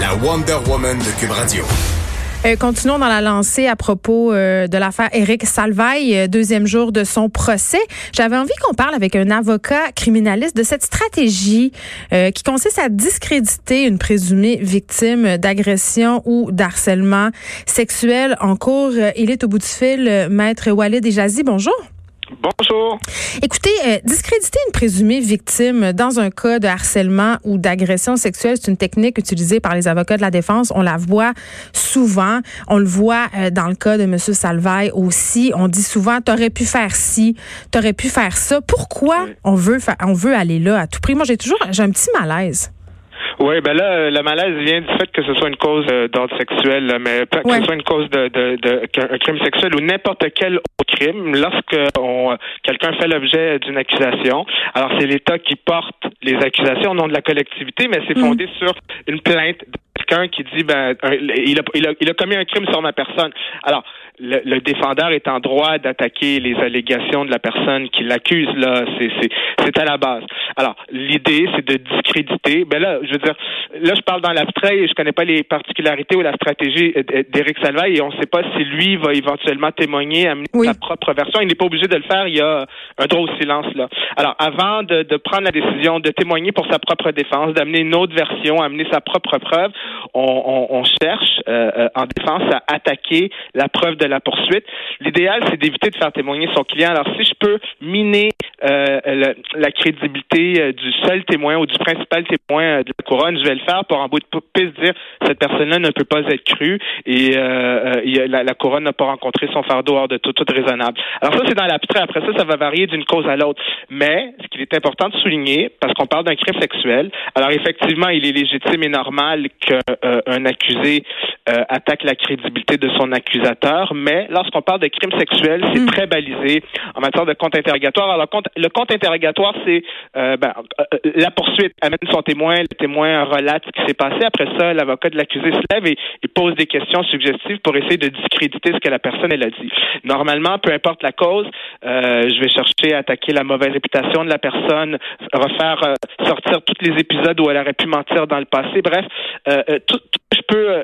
La Wonder Woman de Cube Radio. Euh, continuons dans la lancée à propos euh, de l'affaire Éric Salvaille, euh, deuxième jour de son procès. J'avais envie qu'on parle avec un avocat criminaliste de cette stratégie qui consiste à discréditer une présumée victime d'agression ou d'harcèlement sexuel en cours. Il est au bout du fil, maître Walid Ejazi. Bonjour. Bonjour. Écoutez, euh, discréditer une présumée victime dans un cas de harcèlement ou d'agression sexuelle, c'est une technique utilisée par les avocats de la défense. On la voit souvent. On le voit euh, dans le cas de M. Salvaille aussi. On dit souvent, t'aurais pu faire ci, t'aurais pu faire ça. Pourquoi on veut on veut aller là à tout prix? Moi, j'ai toujours, j'ai un petit malaise. Oui, ben là, euh, le malaise vient du fait que ce soit une cause euh, d'ordre sexuel, mais pas que ce soit une cause de, de, de un crime sexuel ou n'importe quel autre crime. Lorsque on, quelqu'un fait l'objet d'une accusation, alors c'est l'État qui porte les accusations au nom de la collectivité, mais c'est mm. fondé sur une plainte de quelqu'un qui dit ben il a, il a, il a commis un crime sur ma personne. Alors le, le, défendeur est en droit d'attaquer les allégations de la personne qui l'accuse. Là, c'est à la base. Alors, l'idée, c'est de discréditer. Ben là, je veux dire, là, je parle dans l'abstrait et je connais pas les particularités ou la stratégie d'Éric Salvaille et on ne sait pas si lui va éventuellement témoigner, amener sa propre version. Il n'est pas obligé de le faire. Il y a un droit au silence là. Alors, avant de, de prendre la décision de témoigner pour sa propre défense, d'amener une autre version, amener sa propre preuve, on, on, on cherche euh, euh, en défense à attaquer la preuve de la poursuite. L'idéal, c'est d'éviter de faire témoigner son client. Alors, si je peux miner euh, la, crédibilité euh, du seul témoin ou du principal témoin euh, de la couronne, je vais le faire pour en bout de piste dire cette personne-là ne peut pas être crue et la, couronne n'a pas rencontré son fardeau hors de tout, tout raisonnable. Alors ça, c'est dans l'abstrait. Après ça, ça va varier d'une cause à l'autre. Mais ce qu'il est important de souligner, parce qu'on parle d'un crime sexuel, alors effectivement, il est légitime et normal qu'un accusé attaque la crédibilité de son accusateur, mais lorsqu'on parle de crime sexuel, c'est mm. très balisé en matière de compte interrogatoire. Alors, le compte interrogatoire, c'est euh, ben, euh, la poursuite amène son témoin, le témoin relate ce qui s'est passé. Après ça, l'avocat de l'accusé se lève et, pose des questions suggestives pour essayer de discréditer ce que la personne elle a dit. Normalement, peu importe la cause, euh, je vais chercher à attaquer la mauvaise réputation de la personne, refaire sortir tous les épisodes où elle aurait pu mentir dans le passé. Bref, tout, je peux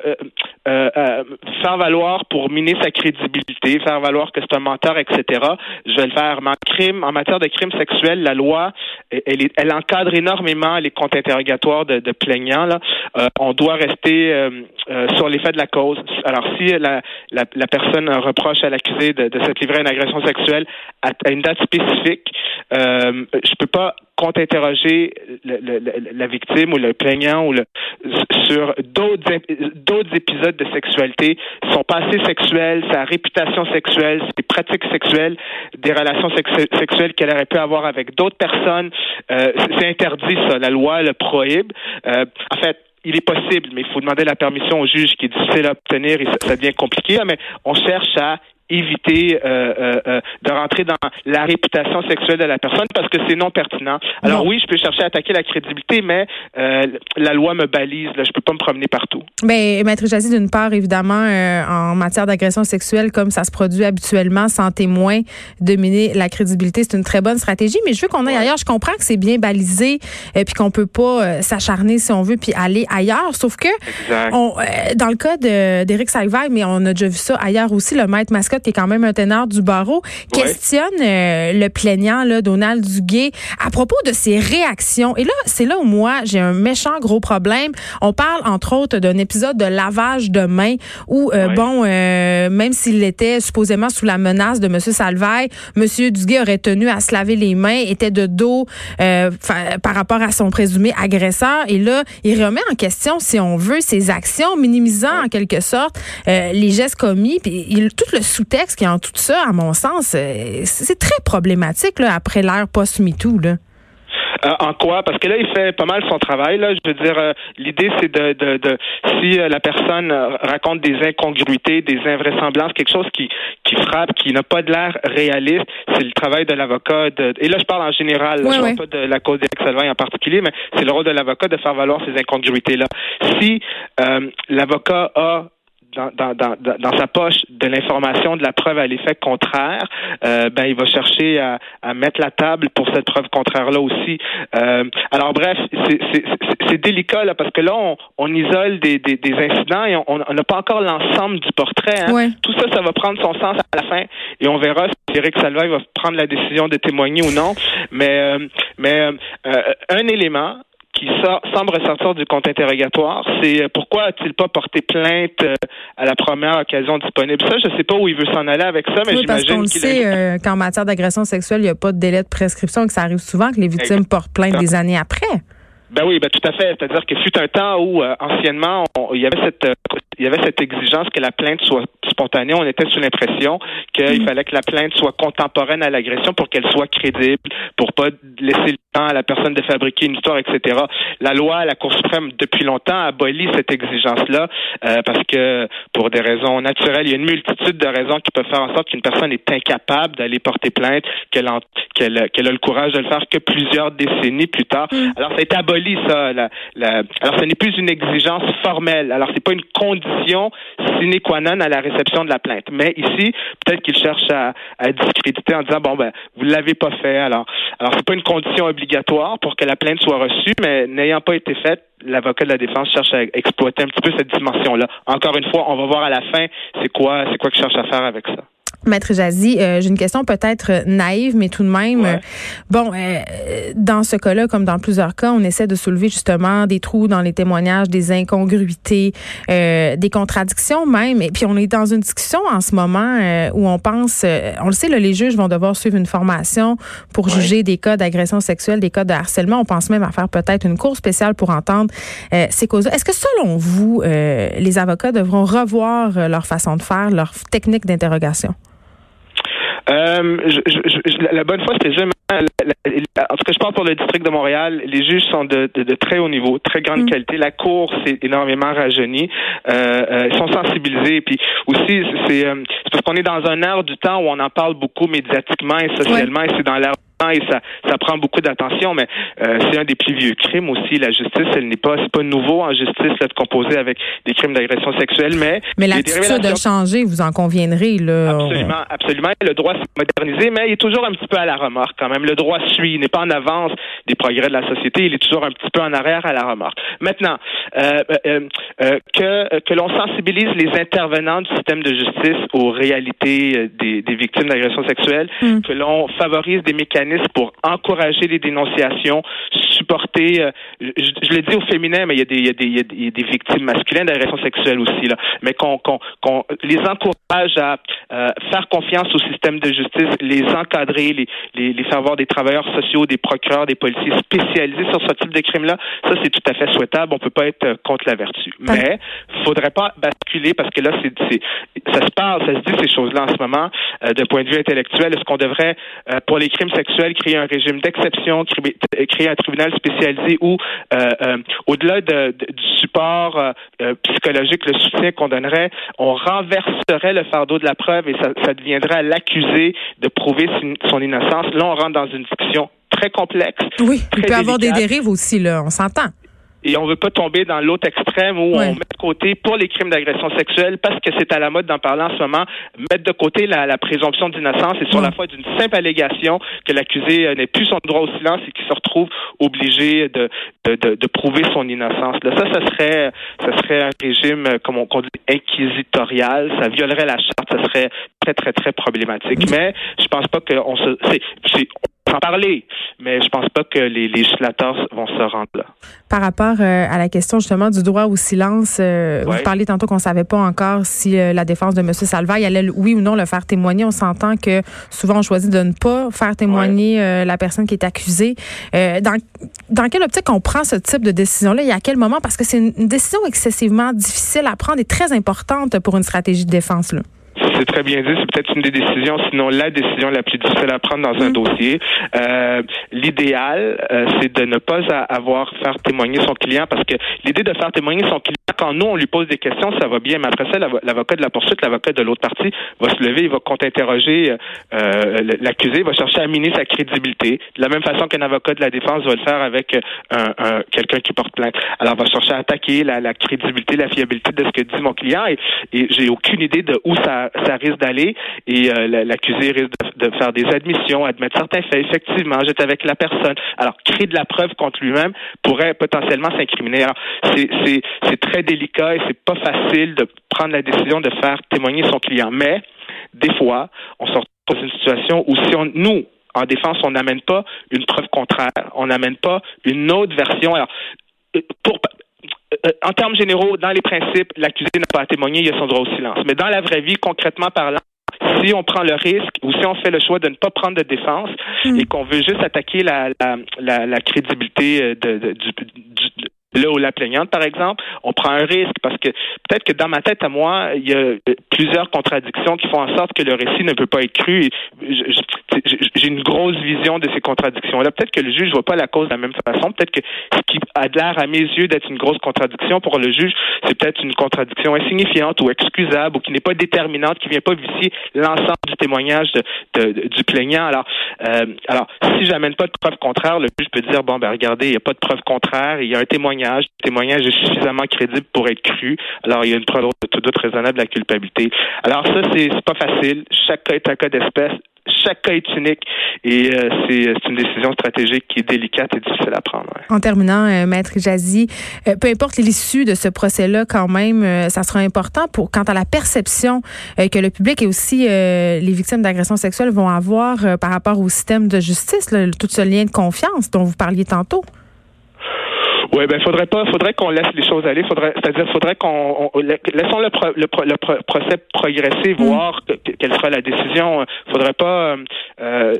faire valoir pour miner sa crédibilité, faire valoir que c'est un menteur, etc. Je vais le faire. Mais en crime, en matière de crime sexuel, la loi, elle, elle encadre énormément les comptes interrogatoires de, de plaignants. Là. Euh, on doit rester euh, sur l'effet de la cause. Alors, si la, la, la personne reproche à l'accusé de, de s'être livré à une agression sexuelle à, une date spécifique, euh, je peux pas contre-interroger la victime ou le plaignant ou le, sur d'autres d'autres épisodes de sexualité, son passé sexuel, sa réputation sexuelle, ses pratiques sexuelles, des relations sexuelles qu'elle aurait pu avoir avec d'autres personnes. Euh, c'est interdit ça, la loi le prohibe. Euh, en fait, il est possible, mais il faut demander la permission au juge qui est difficile à obtenir et ça, devient compliqué. Mais on cherche à éviter euh, euh, euh, de rentrer dans la réputation sexuelle de la personne parce que c'est non pertinent. Alors oui, je peux chercher à attaquer la crédibilité, mais la loi me balise. Là, je peux pas me promener partout. Mais ben, maître Jazzy, d'une part, évidemment, en matière d'agression sexuelle, comme ça se produit habituellement, sans témoin, dominer la crédibilité, c'est une très bonne stratégie. Mais je veux qu'on aille ailleurs. Je comprends que c'est bien balisé, et puis qu'on peut pas s'acharner si on veut, puis aller ailleurs. Sauf que, on, dans le cas d'Éric Salvaille, mais on a déjà vu ça ailleurs aussi, le maître mascotte qui est quand même un ténor du barreau, questionne euh, le plaignant, là, Donald Duguay, à propos de ses réactions. Et là, c'est là où moi, j'ai un méchant gros problème. On parle, entre autres, d'un épisode de lavage de mains où, euh, bon, euh, même s'il était supposément sous la menace de M. Salvaille, M. Duguay aurait tenu à se laver les mains, était de dos par rapport à son présumé agresseur. Et là, il remet en question, si on veut, ses actions, minimisant en quelque sorte les gestes commis, puis il, tout le sous texte qui en tout ça, à mon sens, euh, c'est très problématique là, après l'ère post-MeToo. en quoi? Parce que là, il fait pas mal son travail. Là. Je veux dire, l'idée, c'est de, de, de, si la personne raconte des incongruités, des invraisemblances, quelque chose qui, qui frappe, qui n'a pas de l'air réaliste, c'est le travail de l'avocat. Et là, je parle en général, je parle pas de la cause d'Éric en particulier, mais c'est le rôle de l'avocat de faire valoir ces incongruités-là. Si l'avocat a dans, dans, dans, dans, sa poche de l'information, de la preuve à l'effet contraire, euh, ben il va chercher à, à, mettre la table pour cette preuve contraire-là aussi. Euh, alors bref, c'est délicat là, parce que là, on, on isole des, des, des, incidents et on n'a pas encore l'ensemble du portrait. Hein. Tout ça, ça va prendre son sens à la fin et on verra si Eric Salvaille va prendre la décision de témoigner ou non. Mais, euh, mais euh, un élément, qui semble ressortir du compte interrogatoire, c'est euh, pourquoi a-t-il pas porté plainte euh, à la première occasion disponible? Ça, je sais pas où il veut s'en aller avec ça, mais oui, j'imagine qu'il sait euh, qu'en matière d'agression sexuelle, il n'y a pas de délai de prescription, que ça arrive souvent que les victimes portent plainte des années après. Ben oui, ben tout à fait. C'est-à-dire que fut un temps où anciennement il y avait cette il y avait cette exigence que la plainte soit spontanée. On était sous l'impression qu'il mm. fallait que la plainte soit contemporaine à l'agression pour qu'elle soit crédible, pour pas laisser le temps à la personne de fabriquer une histoire, etc. La loi, la Cour suprême, depuis longtemps, a aboli cette exigence-là euh, parce que pour des raisons naturelles, il y a une multitude de raisons qui peuvent faire en sorte qu'une personne est incapable d'aller porter plainte, qu'elle qu'elle a le courage de le faire que plusieurs décennies plus tard. Mm. Alors, ça a été aboli, ça. La, la... Alors, ce n'est plus une exigence formelle. Alors, c'est pas une condition sine qua non à la réception de la plainte. Mais ici, peut-être qu'il cherche à, à, discréditer en disant bon ben vous l'avez pas fait. Alors, alors c'est pas une condition obligatoire pour que la plainte soit reçue, mais n'ayant pas été faite, l'avocat de la défense cherche à exploiter un petit peu cette dimension-là. Encore une fois, on va voir à la fin c'est quoi c'est quoi qu'il cherche à faire avec ça. Maître Jazzy, euh, j'ai une question peut-être naïve, mais tout de même, euh, bon, euh, dans ce cas-là, comme dans plusieurs cas, on essaie de soulever justement des trous dans les témoignages, des incongruités, des contradictions même. Et puis on est dans une discussion en ce moment où on pense, on le sait, les juges vont devoir suivre une formation pour juger des cas d'agression sexuelle, des cas de harcèlement. On pense même à faire peut-être une cour spéciale pour entendre ces causes. Est-ce que selon vous, les avocats devront revoir leur façon de faire, leur technique d'interrogation? Euh, je, je, la bonne foi, c'est jamais. En tout cas, je parle pour le district de Montréal. Les juges sont de, de, de très haut niveau, très grande mm. qualité. La cour s'est énormément rajeunie. Euh, euh, ils sont sensibilisés. Puis aussi, c'est parce qu'on est dans un air du temps où on en parle beaucoup médiatiquement et socialement, et c'est dans l'air et ça, ça prend beaucoup d'attention, mais euh, c'est un des plus vieux crimes aussi. La justice, elle n'est pas, c'est pas nouveau en justice là, de composer avec des crimes d'agression sexuelle, mais mais l'attitude de changer, vous en conviendrez là. Absolument, absolument. Le droit s'est modernisé, mais il est toujours un petit peu à la remorque quand même. Le droit suit, il n'est pas en avance des progrès de la société, il est toujours un petit peu en arrière à la remorque. Maintenant, euh, euh, euh que que l'on sensibilise les intervenants du système de justice aux réalités des, des victimes d'agression sexuelle, hmm. que l'on favorise des mécanismes pour encourager les dénonciations, supporter, euh, je, le dis au féminin, mais il y a des, il y a des, il y a des victimes masculines d'agression sexuelle aussi, là, mais qu'on les encourage à euh, faire confiance au système de justice, les encadrer, les, les, les faire voir des travailleurs sociaux, des procureurs, des policiers spécialisés sur ce type de crime-là, ça c'est tout à fait souhaitable. On peut pas être euh, contre la vertu, mais faudrait pas basculer parce que là c'est ça se parle, ça se dit ces choses-là en ce moment d'un point de vue intellectuel. Est-ce qu'on devrait pour les crimes sexuels créer un régime d'exception, créer un tribunal spécialisé où, euh, euh, au-delà du support euh, psychologique, le soutien qu'on donnerait, on renverserait le fardeau de la preuve et ça, ça deviendrait à l'accusé de prouver son innocence. Là, on rentre dans une discussion très complexe. Oui, il peut y avoir des dérives aussi, là, on s'entend et on veut pas tomber dans l'autre extrême où on met de côté pour les crimes d'agression sexuelle parce que c'est à la mode d'en parler en ce moment, mettre de côté la, présomption d'innocence et sur la foi d'une simple allégation que l'accusé euh, n'ait plus son droit au silence et qu'il se retrouve obligé de, de, de, prouver son innocence. Là, ça, ça serait, ça serait un régime, euh, comme on, dit, inquisitorial. Ça violerait la charte. Ça serait très, très, très problématique. Mais je pense pas qu'on se, c'est, en parler, mais je pense pas que les législateurs vont se rendre là. Par rapport euh, à la question justement du droit au silence, euh, vous parlez tantôt qu'on savait pas encore si euh, la défense de M. Salvaille allait oui ou non le faire témoigner. On s'entend que souvent on choisit de ne pas faire témoigner la personne qui est accusée. dans, dans quelle optique on prend ce type de décision-là et à quel moment? Parce que c'est une décision excessivement difficile à prendre et très importante pour une stratégie de défense. Là. C'est très bien dit. C'est peut-être une des décisions, sinon la décision la plus difficile à prendre dans un mm. dossier. Euh, l'idéal, euh, c'est de ne pas avoir faire témoigner son client parce que l'idée de faire témoigner son client, quand nous, on lui pose des questions, ça va bien. Mais après ça, l'avocat de la poursuite, l'avocat de l'autre partie va se lever, il va contre-interroger euh, l'accusé, va chercher à miner sa crédibilité. De la même façon qu'un avocat de la défense va le faire avec un, quelqu'un qui porte plainte. Alors, va chercher à attaquer la, crédibilité, la fiabilité de ce que dit mon client et, et j'ai aucune idée de où ça ça, risque d'aller et euh, l'accusé risque de, faire des admissions, admettre certains faits. Effectivement, j'étais avec la personne. Alors, créer de la preuve contre lui-même pourrait potentiellement s'incriminer. Alors, c'est très délicat et c'est pas facile de prendre la décision de faire témoigner son client. Mais, des fois, on se retrouve dans une situation où si on, nous, en défense, on n'amène pas une preuve contraire, on n'amène pas une autre version. Alors, euh, pour, en termes généraux, dans les principes, l'accusé n'a pas à témoigner, il a son droit au silence. Mais dans la vraie vie, concrètement parlant, si on prend le risque ou si on fait le choix de ne pas prendre de défense hmm. et qu'on veut juste attaquer la, la, la, crédibilité euh, de, du, là où la plaignante, par exemple, on prend un risque parce que peut-être que dans ma tête à moi, il y a euh, plusieurs contradictions qui font en sorte que le récit ne peut pas être cru. J'ai une grosse vision de ces contradictions-là. Peut-être que le juge ne voit pas la cause de la même façon. Peut-être que ce qui a l'air à mes yeux d'être une grosse contradiction pour le juge, c'est peut-être une contradiction insignifiante ou excusable ou qui n'est pas déterminante, qui vient pas vicier l'ensemble du témoignage du plaignant. Alors, euh, alors, si j'amène pas de preuve contraire, le juge peut dire bon ben regardez, il n'y a pas de preuve contraire, il y a un témoignage le témoignage est suffisamment crédible pour être cru. Alors, il y a une preuve de tout doute raisonnable de la culpabilité. Alors, ça, c'est pas facile. Chaque cas est un cas d'espèce chaque cas est unique et euh, c'est une décision stratégique qui est délicate et difficile à prendre. En terminant, euh, Maître Jazzy, euh, peu importe l'issue de ce procès-là, quand même, ça sera important pour quant à la perception que le public et aussi les victimes d'agressions sexuelles vont avoir par rapport au système de justice, tout ce lien de confiance dont vous parliez tantôt. Oui, ben faudrait pas, faudrait qu'on laisse les choses aller. Faudrait, c'est-à-dire, faudrait qu'on laissons le, le, le, procès progresser, mm. voir quelle sera la décision. Faudrait pas. Euh,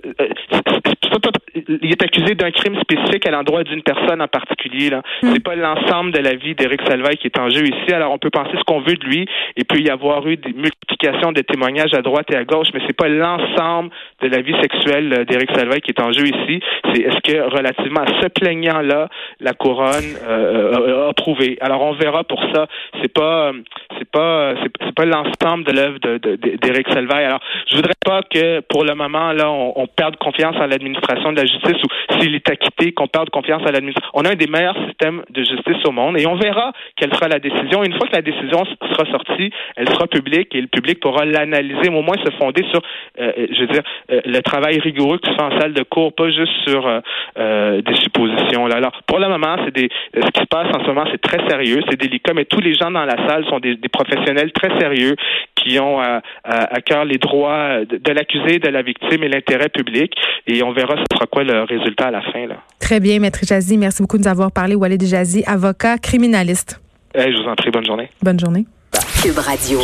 il est accusé d'un crime spécifique à l'endroit d'une personne en particulier. Là, mm. c'est pas l'ensemble de la vie d'Éric Salvaille qui est en jeu ici. Alors, on peut penser ce qu'on veut de lui. Il peut y avoir eu des multiplications de témoignages à droite et à gauche, mais c'est pas l'ensemble de la vie sexuelle d'Éric Salvaille qui est en jeu ici. C'est est-ce que relativement à ce plaignant-là, la couronne euh, approuvé. Alors on verra pour ça. C'est pas c'est pas c'est pas l'ensemble de l'œuvre d'Éric de. Alors je voudrais pas que pour le moment là on, perde confiance en l'administration de la justice ou s'il est acquitté qu'on perde confiance en l'administration. On a un des meilleurs systèmes de justice au monde et on verra quelle sera la décision. Une fois que la décision sera sortie, elle sera publique et le public pourra l'analyser, au moins se fonder sur euh, je veux dire euh, le travail rigoureux qui se fait en salle de cours, pas juste sur des suppositions. Là. Alors pour le moment c'est des ce qui se passe en ce moment, c'est très sérieux, c'est délicat, mais tous les gens dans la salle sont des, professionnels très sérieux qui ont à, cœur les droits de, l'accusé, de la victime et l'intérêt public. Et on verra ce sera quoi le résultat à la fin. Là. Très bien, Maître Jazzy. Merci beaucoup de nous avoir parlé. Walid Jazzy, avocat criminaliste. je vous en prie. Bonne journée. Bonne journée. Cube Radio.